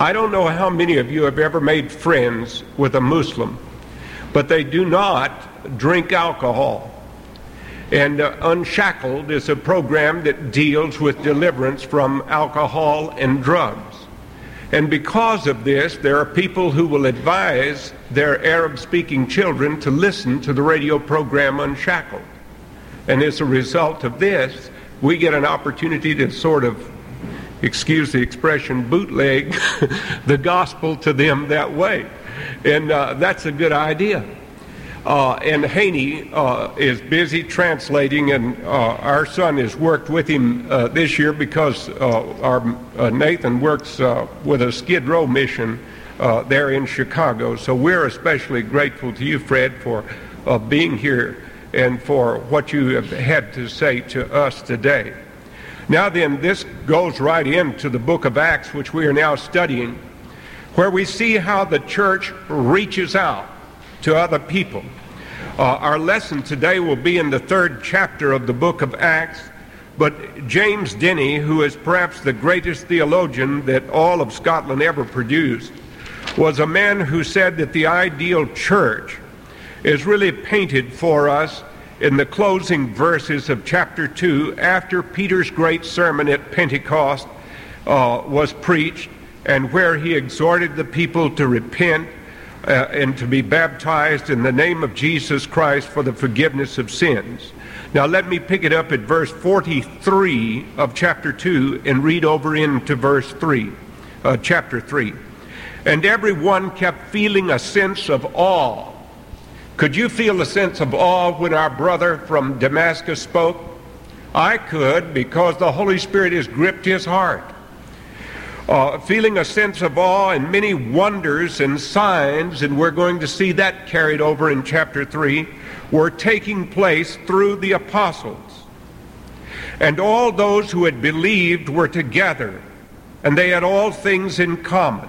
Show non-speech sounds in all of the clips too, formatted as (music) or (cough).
I don't know how many of you have ever made friends with a Muslim, but they do not drink alcohol. And uh, Unshackled is a program that deals with deliverance from alcohol and drugs. And because of this, there are people who will advise their Arab speaking children to listen to the radio program Unshackled. And as a result of this, we get an opportunity to sort of, excuse the expression, bootleg (laughs) the gospel to them that way. And uh, that's a good idea. Uh, and Haney uh, is busy translating, and uh, our son has worked with him uh, this year because uh, our Nathan works with a Skid Row mission there in Chicago. So we're especially grateful to you, Fred, for being here and for what you have had to say to us today. Now then, this goes right into the book of Acts, which we are now studying, where we see how the church reaches out to other people. Uh, our lesson today will be in the third chapter of the book of Acts. But James Denney, who is perhaps the greatest theologian that all of Scotland ever produced, was a man who said that the ideal church is really painted for us in the closing verses of chapter 2 after Peter's great sermon at Pentecost uh, was preached and where he exhorted the people to repent uh, and to be baptized in the name of Jesus Christ for the forgiveness of sins. Now, let me pick it up at verse 43 of chapter 2 and read over into verse 3, uh, chapter 3. And everyone kept feeling a sense of awe. Could you feel a sense of awe when our brother from Damascus spoke? I could because the Holy Spirit has gripped his heart uh, feeling a sense of awe and many wonders and signs, and we're going to see that carried over in chapter 3, were taking place through the apostles. And all those who had believed were together, and they had all things in common.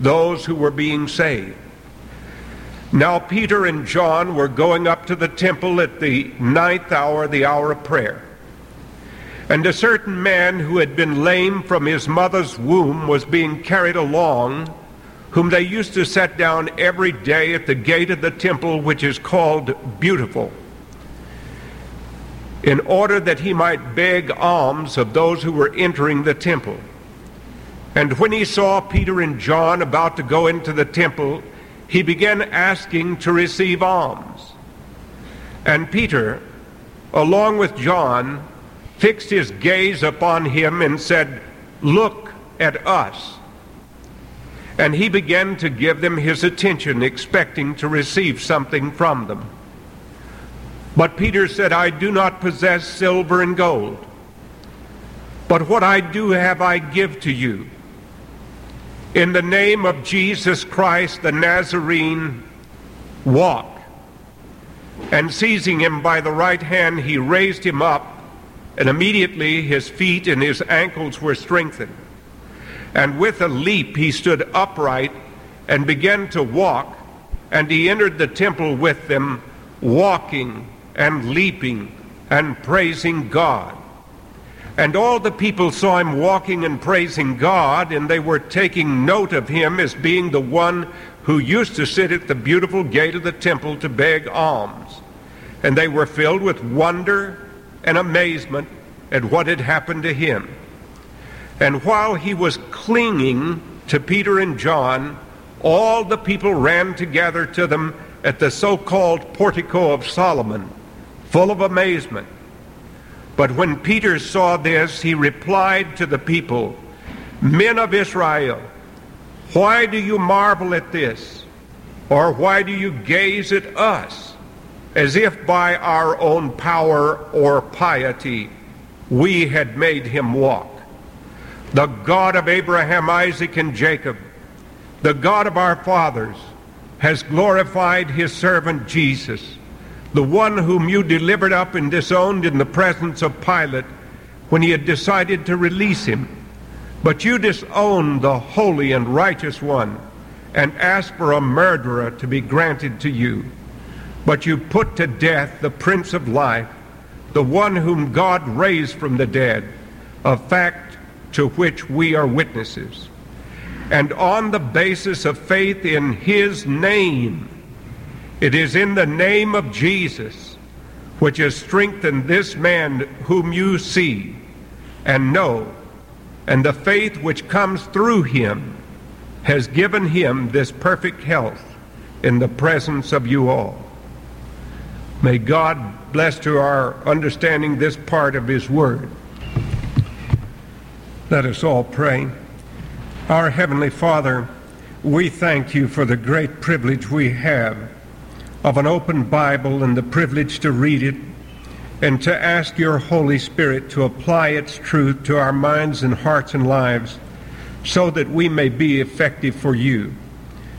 those who were being saved. Now Peter and John were going up to the temple at the ninth hour, the hour of prayer. And a certain man who had been lame from his mother's womb was being carried along, whom they used to set down every day at the gate of the temple, which is called Beautiful, in order that he might beg alms of those who were entering the temple. And when he saw Peter and John about to go into the temple, he began asking to receive alms. And Peter, along with John, fixed his gaze upon him and said, Look at us. And he began to give them his attention, expecting to receive something from them. But Peter said, I do not possess silver and gold, but what I do have I give to you. In the name of Jesus Christ the Nazarene, walk. And seizing him by the right hand, he raised him up, and immediately his feet and his ankles were strengthened. And with a leap he stood upright and began to walk, and he entered the temple with them, walking and leaping and praising God. And all the people saw him walking and praising God, and they were taking note of him as being the one who used to sit at the beautiful gate of the temple to beg alms. And they were filled with wonder and amazement at what had happened to him. And while he was clinging to Peter and John, all the people ran together to them at the so called portico of Solomon, full of amazement. But when Peter saw this, he replied to the people, Men of Israel, why do you marvel at this? Or why do you gaze at us as if by our own power or piety we had made him walk? The God of Abraham, Isaac, and Jacob, the God of our fathers, has glorified his servant Jesus, the one whom you delivered up and disowned in the presence of Pilate when he had decided to release him. But you disowned the holy and righteous one and asked for a murderer to be granted to you. But you put to death the Prince of Life, the one whom God raised from the dead, a fact to which we are witnesses. And on the basis of faith in his name, it is in the name of Jesus which has strengthened this man whom you see and know, and the faith which comes through him has given him this perfect health in the presence of you all. May God bless to our understanding this part of his word. Let us all pray. Our Heavenly Father, we thank you for the great privilege we have of an open Bible and the privilege to read it and to ask your Holy Spirit to apply its truth to our minds and hearts and lives so that we may be effective for you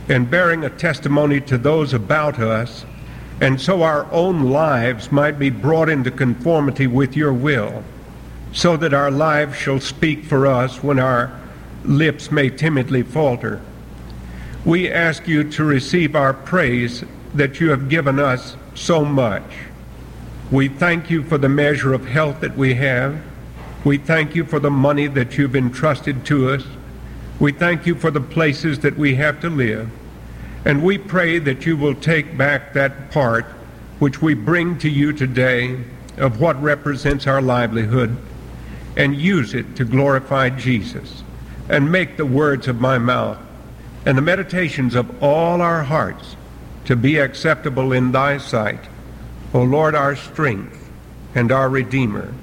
and bearing a testimony to those about us, and so our own lives might be brought into conformity with your will, so that our lives shall speak for us when our lips may timidly falter. We ask you to receive our praise that you have given us so much. We thank you for the measure of health that we have. We thank you for the money that you've entrusted to us. We thank you for the places that we have to live. And we pray that you will take back that part which we bring to you today of what represents our livelihood and use it to glorify Jesus and make the words of my mouth and the meditations of all our hearts to be acceptable in thy sight O Lord, our strength and our Redeemer.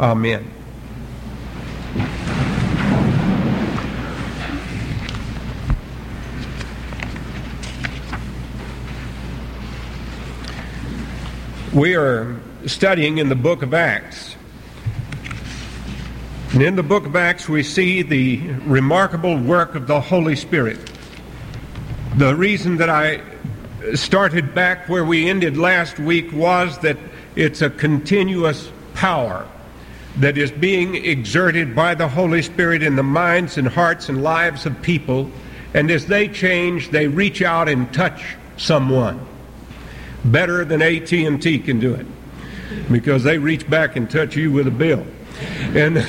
Amen. We are studying in the book of Acts. And in the book of Acts, we see the remarkable work of the Holy Spirit. The reason that I started back where we ended last week was that it's a continuous power that is being exerted by the Holy Spirit in the minds and hearts and lives of people. And as they change, they reach out and touch someone better than AT&T can do it because they reach back and touch you with a bill. And (laughs)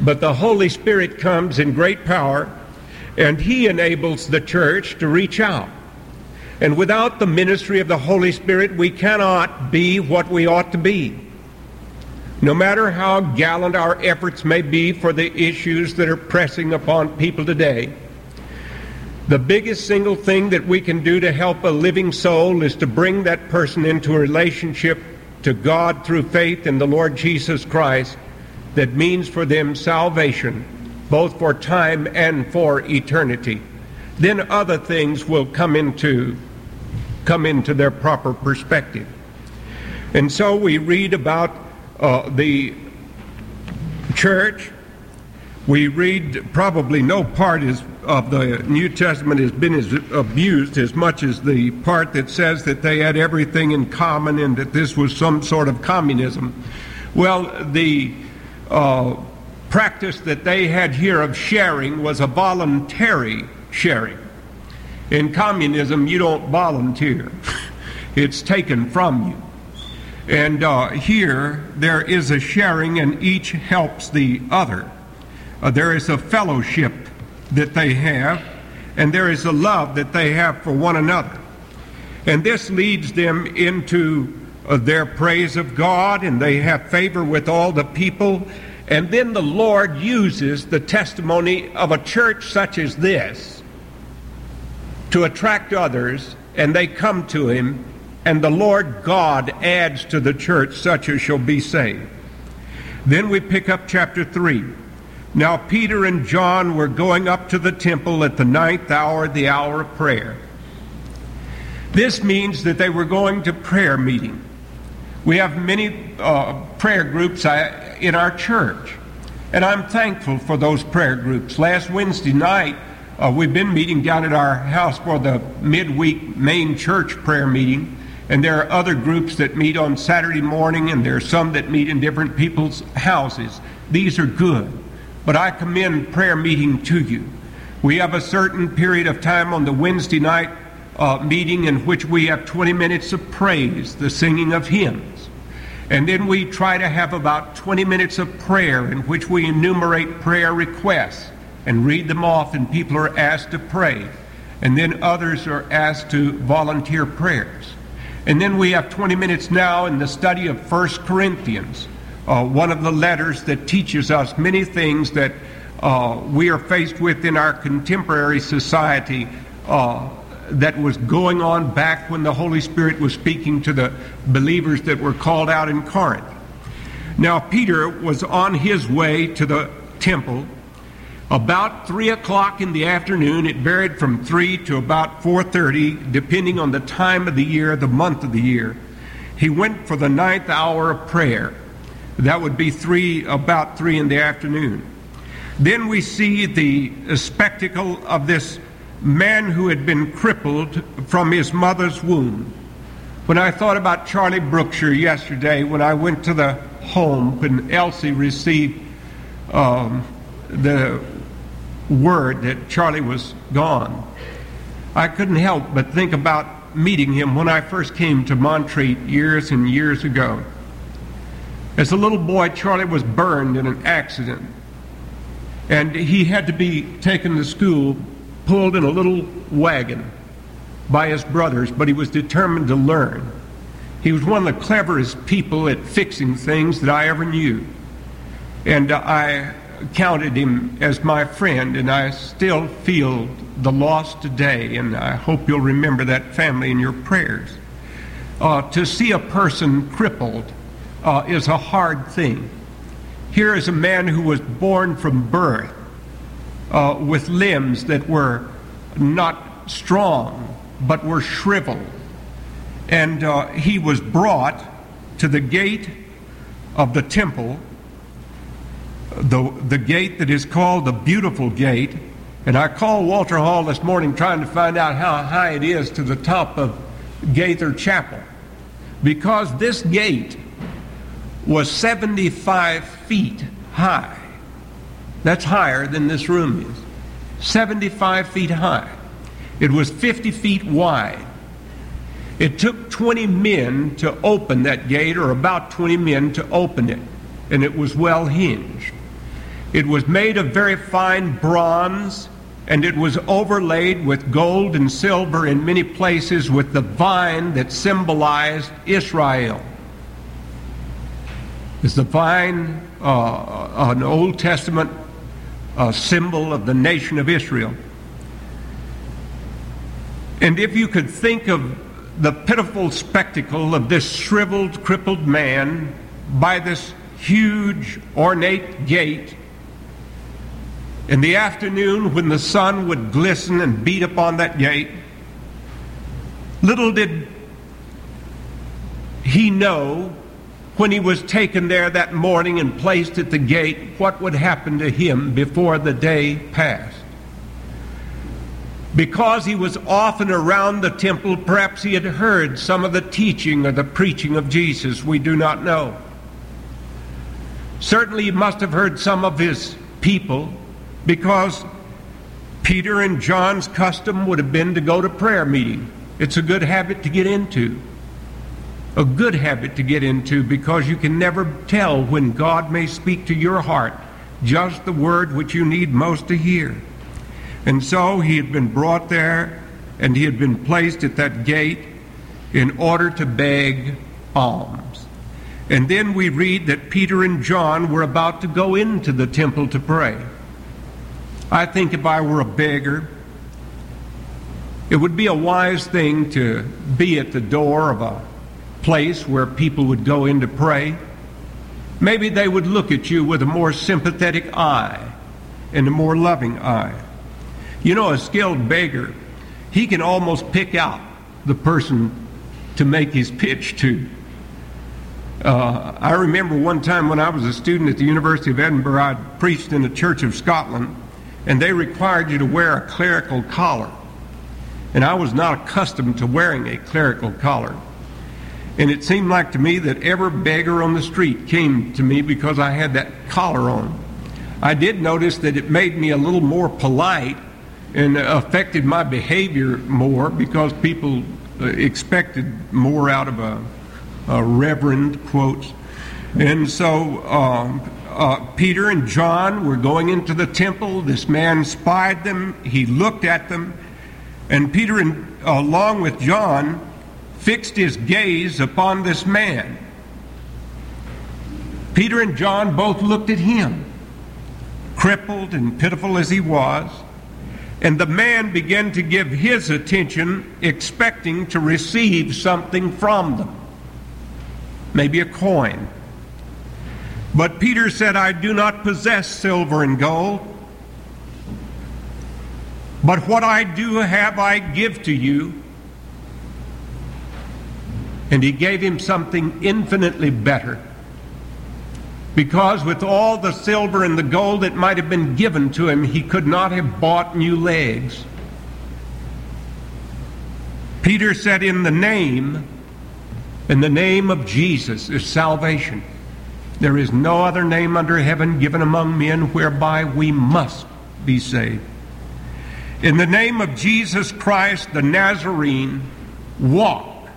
but the Holy Spirit comes in great power and he enables the church to reach out. And without the ministry of the Holy Spirit, we cannot be what we ought to be. No matter how gallant our efforts may be for the issues that are pressing upon people today, the biggest single thing that we can do to help a living soul is to bring that person into a relationship to God through faith in the Lord Jesus Christ that means for them salvation, both for time and for eternity. Then other things will come into come into their proper perspective. And so we read about uh, the church. We read probably no part is, of the New Testament has been as abused as much as the part that says that they had everything in common and that this was some sort of communism. Well, the uh, practice that they had here of sharing was a voluntary sharing. In communism, you don't volunteer, it's taken from you. And uh, here, there is a sharing, and each helps the other. Uh, there is a fellowship that they have, and there is a love that they have for one another. And this leads them into uh, their praise of God, and they have favor with all the people. And then the Lord uses the testimony of a church such as this to attract others, and they come to him, and the Lord God adds to the church such as shall be saved. Then we pick up chapter 3. Now Peter and John were going up to the temple at the ninth hour, the hour of prayer. This means that they were going to prayer meeting. We have many uh, prayer groups uh, in our church, and I'm thankful for those prayer groups. Last Wednesday night, Uh, we've been meeting down at our house for the midweek main church prayer meeting, and there are other groups that meet on Saturday morning, and there are some that meet in different people's houses. These are good, but I commend prayer meeting to you. We have a certain period of time on the Wednesday night uh, meeting in which we have 20 minutes of praise, the singing of hymns. And then we try to have about 20 minutes of prayer in which we enumerate prayer requests and read them off, and people are asked to pray. And then others are asked to volunteer prayers. And then we have 20 minutes now in the study of 1 Corinthians, uh, one of the letters that teaches us many things that uh, we are faced with in our contemporary society uh, that was going on back when the Holy Spirit was speaking to the believers that were called out in Corinth. Now, Peter was on his way to the temple about 3 o'clock in the afternoon. It varied from 3 to about 4.30, depending on the time of the year, the month of the year. He went for the ninth hour of prayer. That would be 3, about 3 in the afternoon. Then we see the spectacle of this man who had been crippled from his mother's womb. When I thought about Charlie Brookshire yesterday, when I went to the home when Elsie received um, the word that Charlie was gone, I couldn't help but think about meeting him when I first came to Montreat years and years ago. As a little boy, Charlie was burned in an accident, and he had to be taken to school, pulled in a little wagon by his brothers, but he was determined to learn. He was one of the cleverest people at fixing things that I ever knew. And uh, I counted him as my friend, and I still feel the loss today, and I hope you'll remember that family in your prayers. Uh, to see a person crippled uh, is a hard thing. Here is a man who was born from birth uh, with limbs that were not strong, but were shriveled. And uh, he was brought to the gate of the temple the, the gate that is called the Beautiful Gate. And I called Walter Hall this morning trying to find out how high it is to the top of Gaither Chapel. Because this gate was 75 feet high. That's higher than this room is. 75 feet high. It was 50 feet wide. It took 20 men to open that gate, or about 20 men to open it, and it was well hinged. It was made of very fine bronze, and it was overlaid with gold and silver in many places with the vine that symbolized Israel. Is the vine uh, an Old Testament uh, symbol of the nation of Israel? And if you could think of the pitiful spectacle of this shriveled, crippled man by this huge, ornate gate in the afternoon, when the sun would glisten and beat upon that gate, little did he know when he was taken there that morning and placed at the gate what would happen to him before the day passed. Because he was often around the temple, perhaps he had heard some of the teaching or the preaching of Jesus. We do not know. Certainly, he must have heard some of his people because Peter and John's custom would have been to go to prayer meeting. It's a good habit to get into. A good habit to get into because you can never tell when God may speak to your heart just the word which you need most to hear. And so he had been brought there and he had been placed at that gate in order to beg alms. And then we read that Peter and John were about to go into the temple to pray. I think if I were a beggar, it would be a wise thing to be at the door of a place where people would go in to pray. Maybe they would look at you with a more sympathetic eye and a more loving eye. You know, a skilled beggar, he can almost pick out the person to make his pitch to. Uh, I remember one time when I was a student at the University of Edinburgh, I preached in the Church of Scotland and they required you to wear a clerical collar. And I was not accustomed to wearing a clerical collar. And it seemed like to me that every beggar on the street came to me because I had that collar on. I did notice that it made me a little more polite and affected my behavior more because people uh, expected more out of a, a reverend, quotes. And so um, uh, Peter and John were going into the temple. This man spied them, he looked at them, and Peter, and, along with John, fixed his gaze upon this man. Peter and John both looked at him, crippled and pitiful as he was, and the man began to give his attention, expecting to receive something from them, maybe a coin. But Peter said, I do not possess silver and gold, but what I do have I give to you and he gave him something infinitely better. Because with all the silver and the gold that might have been given to him, he could not have bought new legs. Peter said, In the name, in the name of Jesus is salvation. There is no other name under heaven given among men whereby we must be saved. In the name of Jesus Christ the Nazarene, walk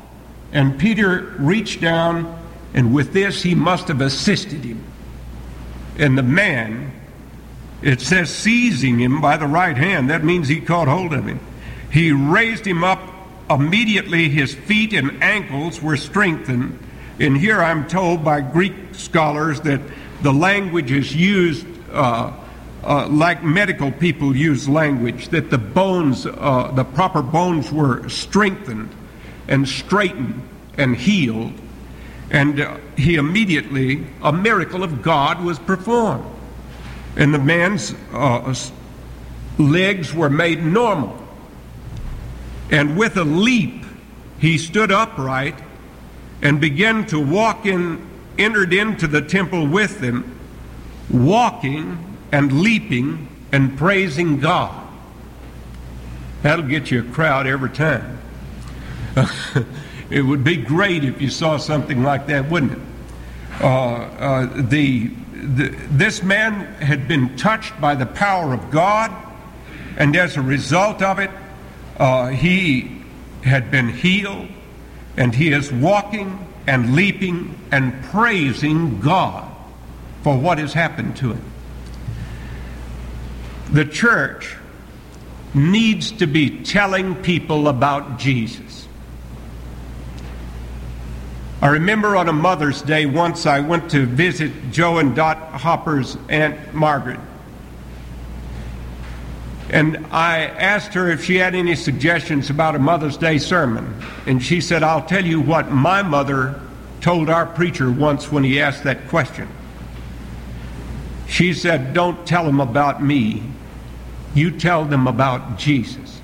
and Peter reached down, and with this he must have assisted him. And the man, it says, seizing him by the right hand, that means he caught hold of him. He raised him up. Immediately his feet and ankles were strengthened. And here I'm told by Greek scholars that the language is used uh, uh, like medical people use language, that the bones, uh, the proper bones were strengthened and straightened and healed. And uh, he immediately, a miracle of God was performed. And the man's uh, legs were made normal. And with a leap, he stood upright and began to walk in, entered into the temple with them, walking and leaping and praising God. That'll get you a crowd every time. (laughs) it would be great if you saw something like that, wouldn't it? Uh, uh, the, the, this man had been touched by the power of God, and as a result of it, uh, he had been healed, and he is walking and leaping and praising God for what has happened to him. The church needs to be telling people about Jesus. I remember on a Mother's Day once I went to visit Joe and Dot Hopper's Aunt Margaret. And I asked her if she had any suggestions about a Mother's Day sermon. And she said, I'll tell you what my mother told our preacher once when he asked that question. She said, Don't tell them about me, you tell them about Jesus.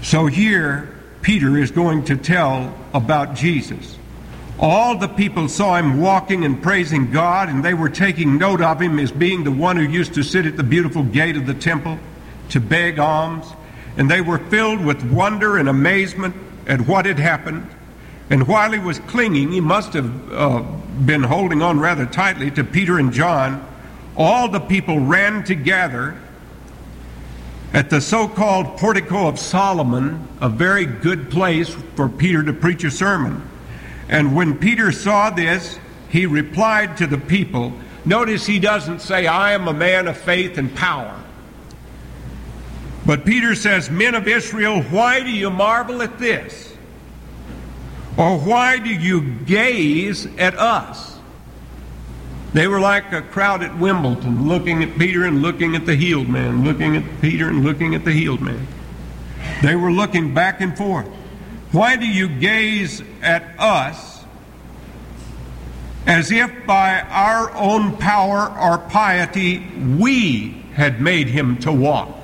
So here, Peter is going to tell about Jesus. All the people saw him walking and praising God, and they were taking note of him as being the one who used to sit at the beautiful gate of the temple to beg alms. And they were filled with wonder and amazement at what had happened. And while he was clinging, he must have uh, been holding on rather tightly to Peter and John. All the people ran together at the so called Portico of Solomon, a very good place for Peter to preach a sermon. And when Peter saw this, he replied to the people. Notice he doesn't say, I am a man of faith and power. But Peter says, Men of Israel, why do you marvel at this? Or why do you gaze at us? They were like a crowd at Wimbledon, looking at Peter and looking at the healed man, looking at Peter and looking at the healed man. They were looking back and forth. Why do you gaze at us as if by our own power or piety we had made him to walk?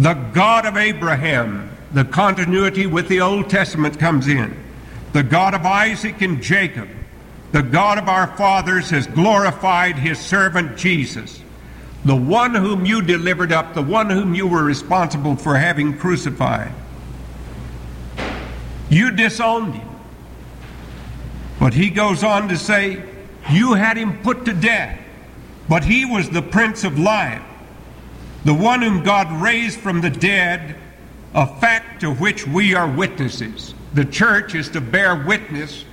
The God of Abraham, the continuity with the Old Testament comes in. The God of Isaac and Jacob, the God of our fathers has glorified his servant Jesus, the one whom you delivered up, the one whom you were responsible for having crucified. You disowned him. But he goes on to say, You had him put to death, but he was the Prince of Life, the one whom God raised from the dead, a fact to which we are witnesses. The church is to bear witness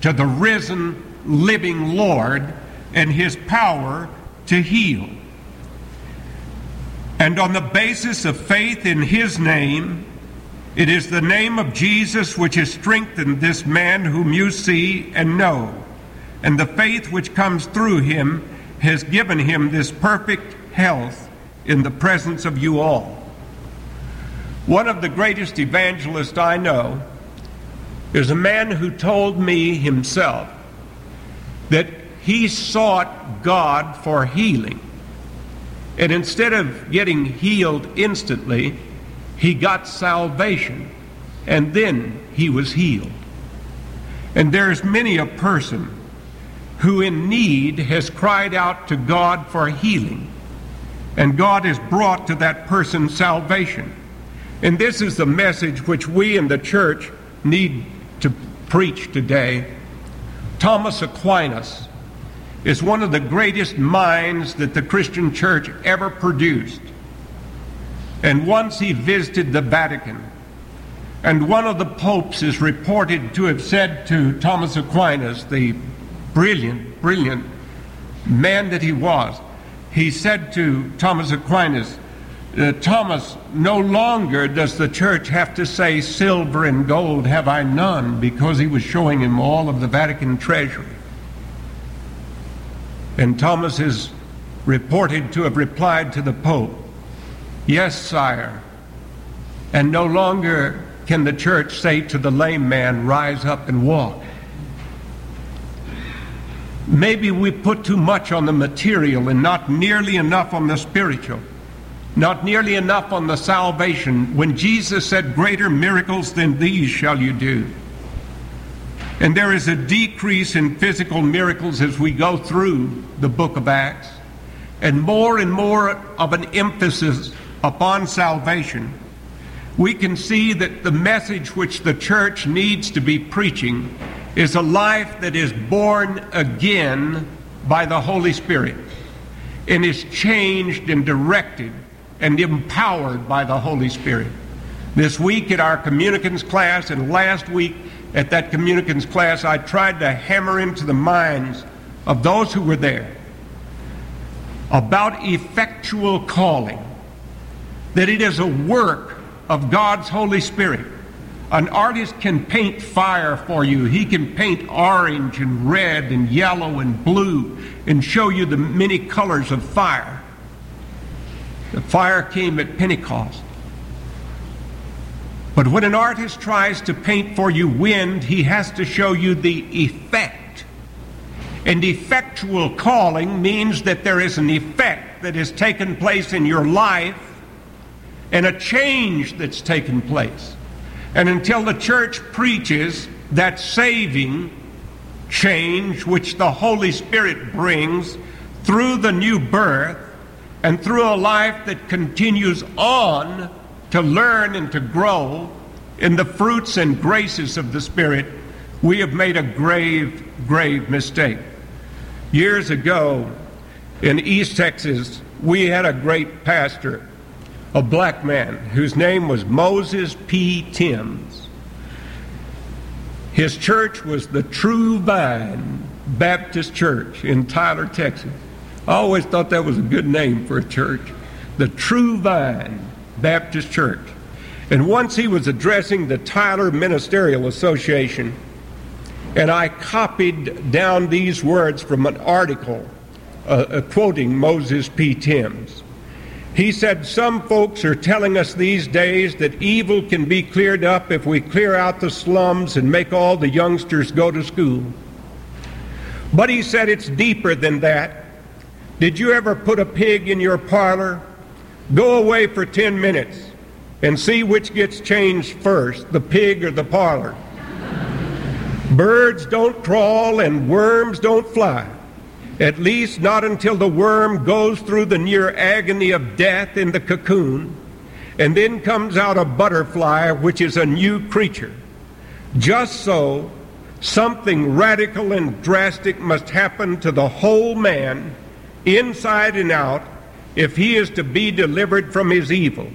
to the risen, living Lord and his power to heal. And on the basis of faith in his name, it is the name of Jesus which has strengthened this man whom you see and know. And the faith which comes through him has given him this perfect health in the presence of you all. One of the greatest evangelists I know is a man who told me himself that he sought God for healing. And instead of getting healed instantly, he got salvation and then he was healed. And there's many a person who in need has cried out to God for healing, and God has brought to that person salvation. And this is the message which we in the church need to preach today. Thomas Aquinas is one of the greatest minds that the Christian church ever produced. And once he visited the Vatican, and one of the popes is reported to have said to Thomas Aquinas, the brilliant, brilliant man that he was, he said to Thomas Aquinas, uh, Thomas, no longer does the church have to say, Silver and gold have I none, because he was showing him all of the Vatican treasury. And Thomas is reported to have replied to the Pope, Yes, sire. And no longer can the church say to the lame man, Rise up and walk. Maybe we put too much on the material and not nearly enough on the spiritual, not nearly enough on the salvation. When Jesus said, Greater miracles than these shall you do. And there is a decrease in physical miracles as we go through the book of Acts, and more and more of an emphasis upon salvation. We can see that the message which the church needs to be preaching is a life that is born again by the Holy Spirit and is changed and directed and empowered by the Holy Spirit. This week at our communicants class and last week at that communicants class, I tried to hammer into the minds of those who were there about effectual calling, that it is a work of God's Holy Spirit. An artist can paint fire for you. He can paint orange and red and yellow and blue and show you the many colors of fire. The fire came at Pentecost. But when an artist tries to paint for you wind, he has to show you the effect. And effectual calling means that there is an effect that has taken place in your life and a change that's taken place. And until the church preaches that saving change which the Holy Spirit brings through the new birth and through a life that continues on to learn and to grow in the fruits and graces of the Spirit, we have made a grave, grave mistake. Years ago in East Texas, we had a great pastor, a black man, whose name was Moses P. Timms. His church was the True Vine Baptist Church in Tyler, Texas. I always thought that was a good name for a church. The True Vine Baptist Church. And once he was addressing the Tyler Ministerial Association, and I copied down these words from an article uh, uh, quoting Moses P. Timms. He said, Some folks are telling us these days that evil can be cleared up if we clear out the slums and make all the youngsters go to school. But he said it's deeper than that. Did you ever put a pig in your parlor? Go away for 10 minutes and see which gets changed first, the pig or the parlor. Birds don't crawl and worms don't fly. At least not until the worm goes through the near agony of death in the cocoon, and then comes out a butterfly, which is a new creature. Just so, something radical and drastic must happen to the whole man, inside and out, if he is to be delivered from his evil.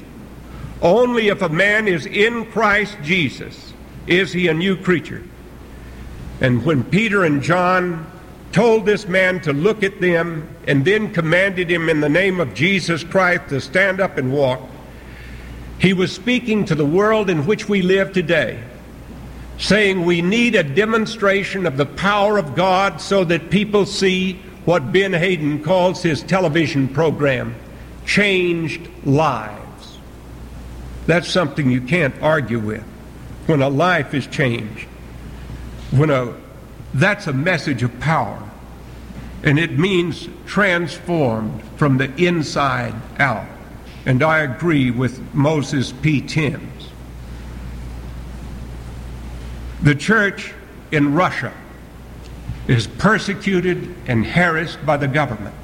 Only if a man is in Christ Jesus is he a new creature. And when Peter and John told this man to look at them and then commanded him in the name of Jesus Christ to stand up and walk, he was speaking to the world in which we live today, saying we need a demonstration of the power of God so that people see what Ben Haden calls his television program, Changed Lives. That's something you can't argue with when a life is changed when a that's a message of power. And it means transformed from the inside out. And i agree with moses p. Timms. The church in russia is persecuted and harassed by the government.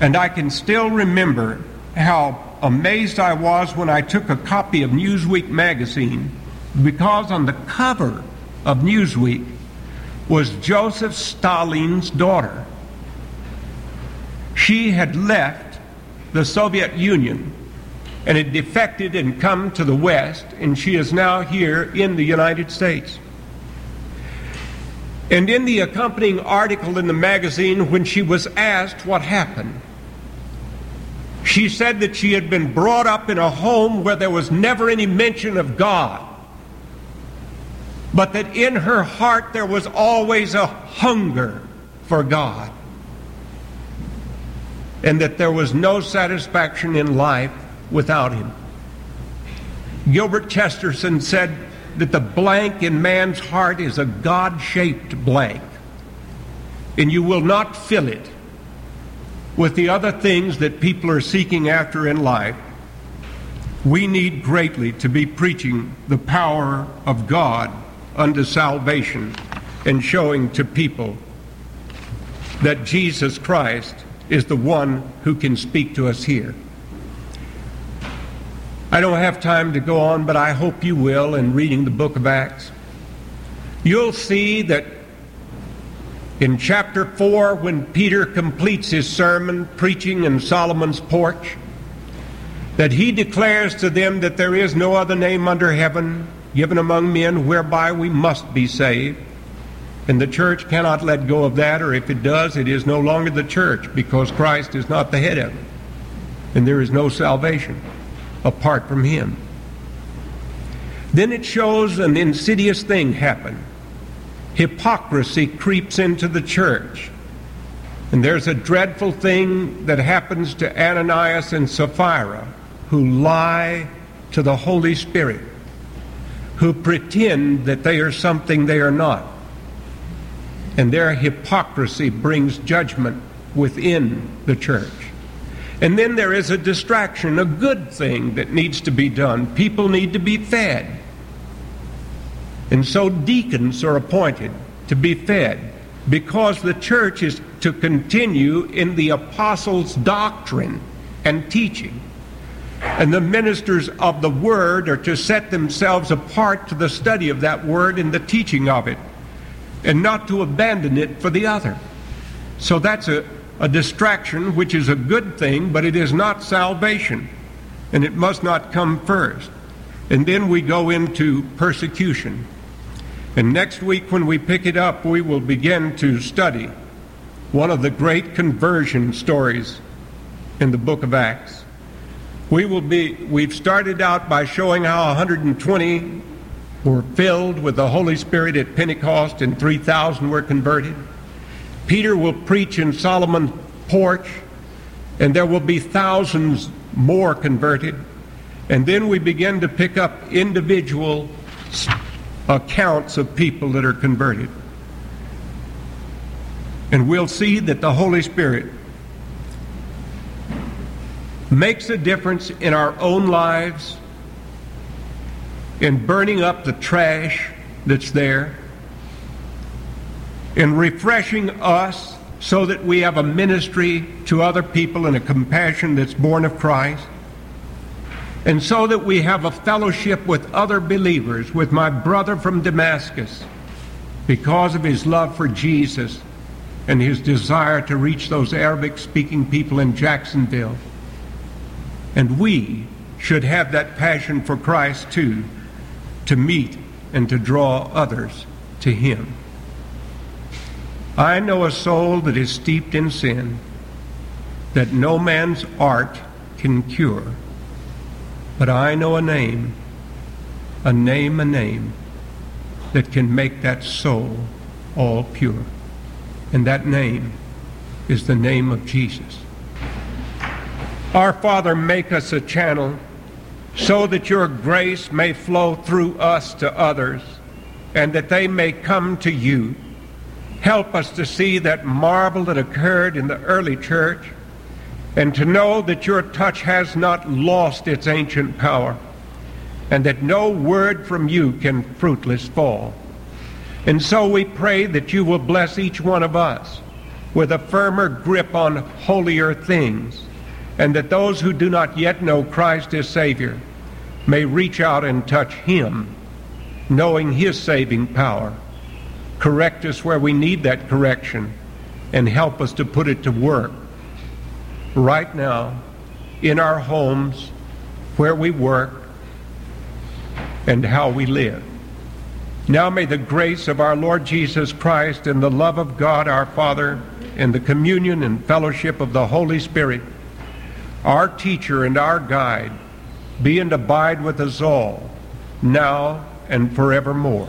And i can still remember how amazed i was when i took a copy of newsweek magazine because on the cover of Newsweek was Joseph Stalin's daughter. She had left the Soviet Union and had defected and come to the West, and she is now here in the United States. And in the accompanying article in the magazine, when she was asked what happened, she said that she had been brought up in a home where there was never any mention of God but that in her heart there was always a hunger for God, and that there was no satisfaction in life without Him. Gilbert Chesterton said that the blank in man's heart is a God shaped blank, and you will not fill it with the other things that people are seeking after in life. We need greatly to be preaching the power of God unto salvation and showing to people that Jesus Christ is the one who can speak to us here. I don't have time to go on, but I hope you will in reading the book of Acts. You'll see that in chapter 4, when Peter completes his sermon preaching in Solomon's porch, that he declares to them that there is no other name under heaven given among men whereby we must be saved. And the church cannot let go of that, or if it does, it is no longer the church because Christ is not the head of it. And there is no salvation apart from Him. Then it shows an insidious thing happen. Hypocrisy creeps into the church. And there's a dreadful thing that happens to Ananias and Sapphira who lie to the Holy Spirit who pretend that they are something they are not. And their hypocrisy brings judgment within the church. And then there is a distraction, a good thing that needs to be done. People need to be fed. And so deacons are appointed to be fed because the church is to continue in the apostles' doctrine and teaching. And the ministers of the Word are to set themselves apart to the study of that Word and the teaching of it, and not to abandon it for the other. So that's a, a distraction, which is a good thing, but it is not salvation, and it must not come first. And then we go into persecution. And next week, when we pick it up, we will begin to study one of the great conversion stories in the book of Acts. We will be, we've started out by showing how 120 were filled with the Holy Spirit at Pentecost and 3,000 were converted. Peter will preach in Solomon's porch, and there will be thousands more converted. And then we begin to pick up individual accounts of people that are converted. And we'll see that the Holy Spirit makes a difference in our own lives, in burning up the trash that's there, in refreshing us so that we have a ministry to other people and a compassion that's born of Christ, and so that we have a fellowship with other believers, with my brother from Damascus, because of his love for Jesus and his desire to reach those Arabic speaking people in Jacksonville. And we should have that passion for Christ too, to meet and to draw others to him. I know a soul that is steeped in sin, that no man's art can cure. But I know a name, a name, a name, that can make that soul all pure. And that name is the name of Jesus. Our Father, make us a channel so that your grace may flow through us to others and that they may come to you Help us to see that marvel that occurred in the early church and to know that your touch has not lost its ancient power and that no word from you can fruitless fall. And so we pray that you will bless each one of us with a firmer grip on holier things and that those who do not yet know Christ as Savior may reach out and touch him, knowing his saving power correct us where we need that correction, and help us to put it to work right now in our homes, where we work, and how we live. Now may the grace of our Lord Jesus Christ and the love of God our Father and the communion and fellowship of the Holy Spirit, our teacher and our guide, be and abide with us all, now and forevermore.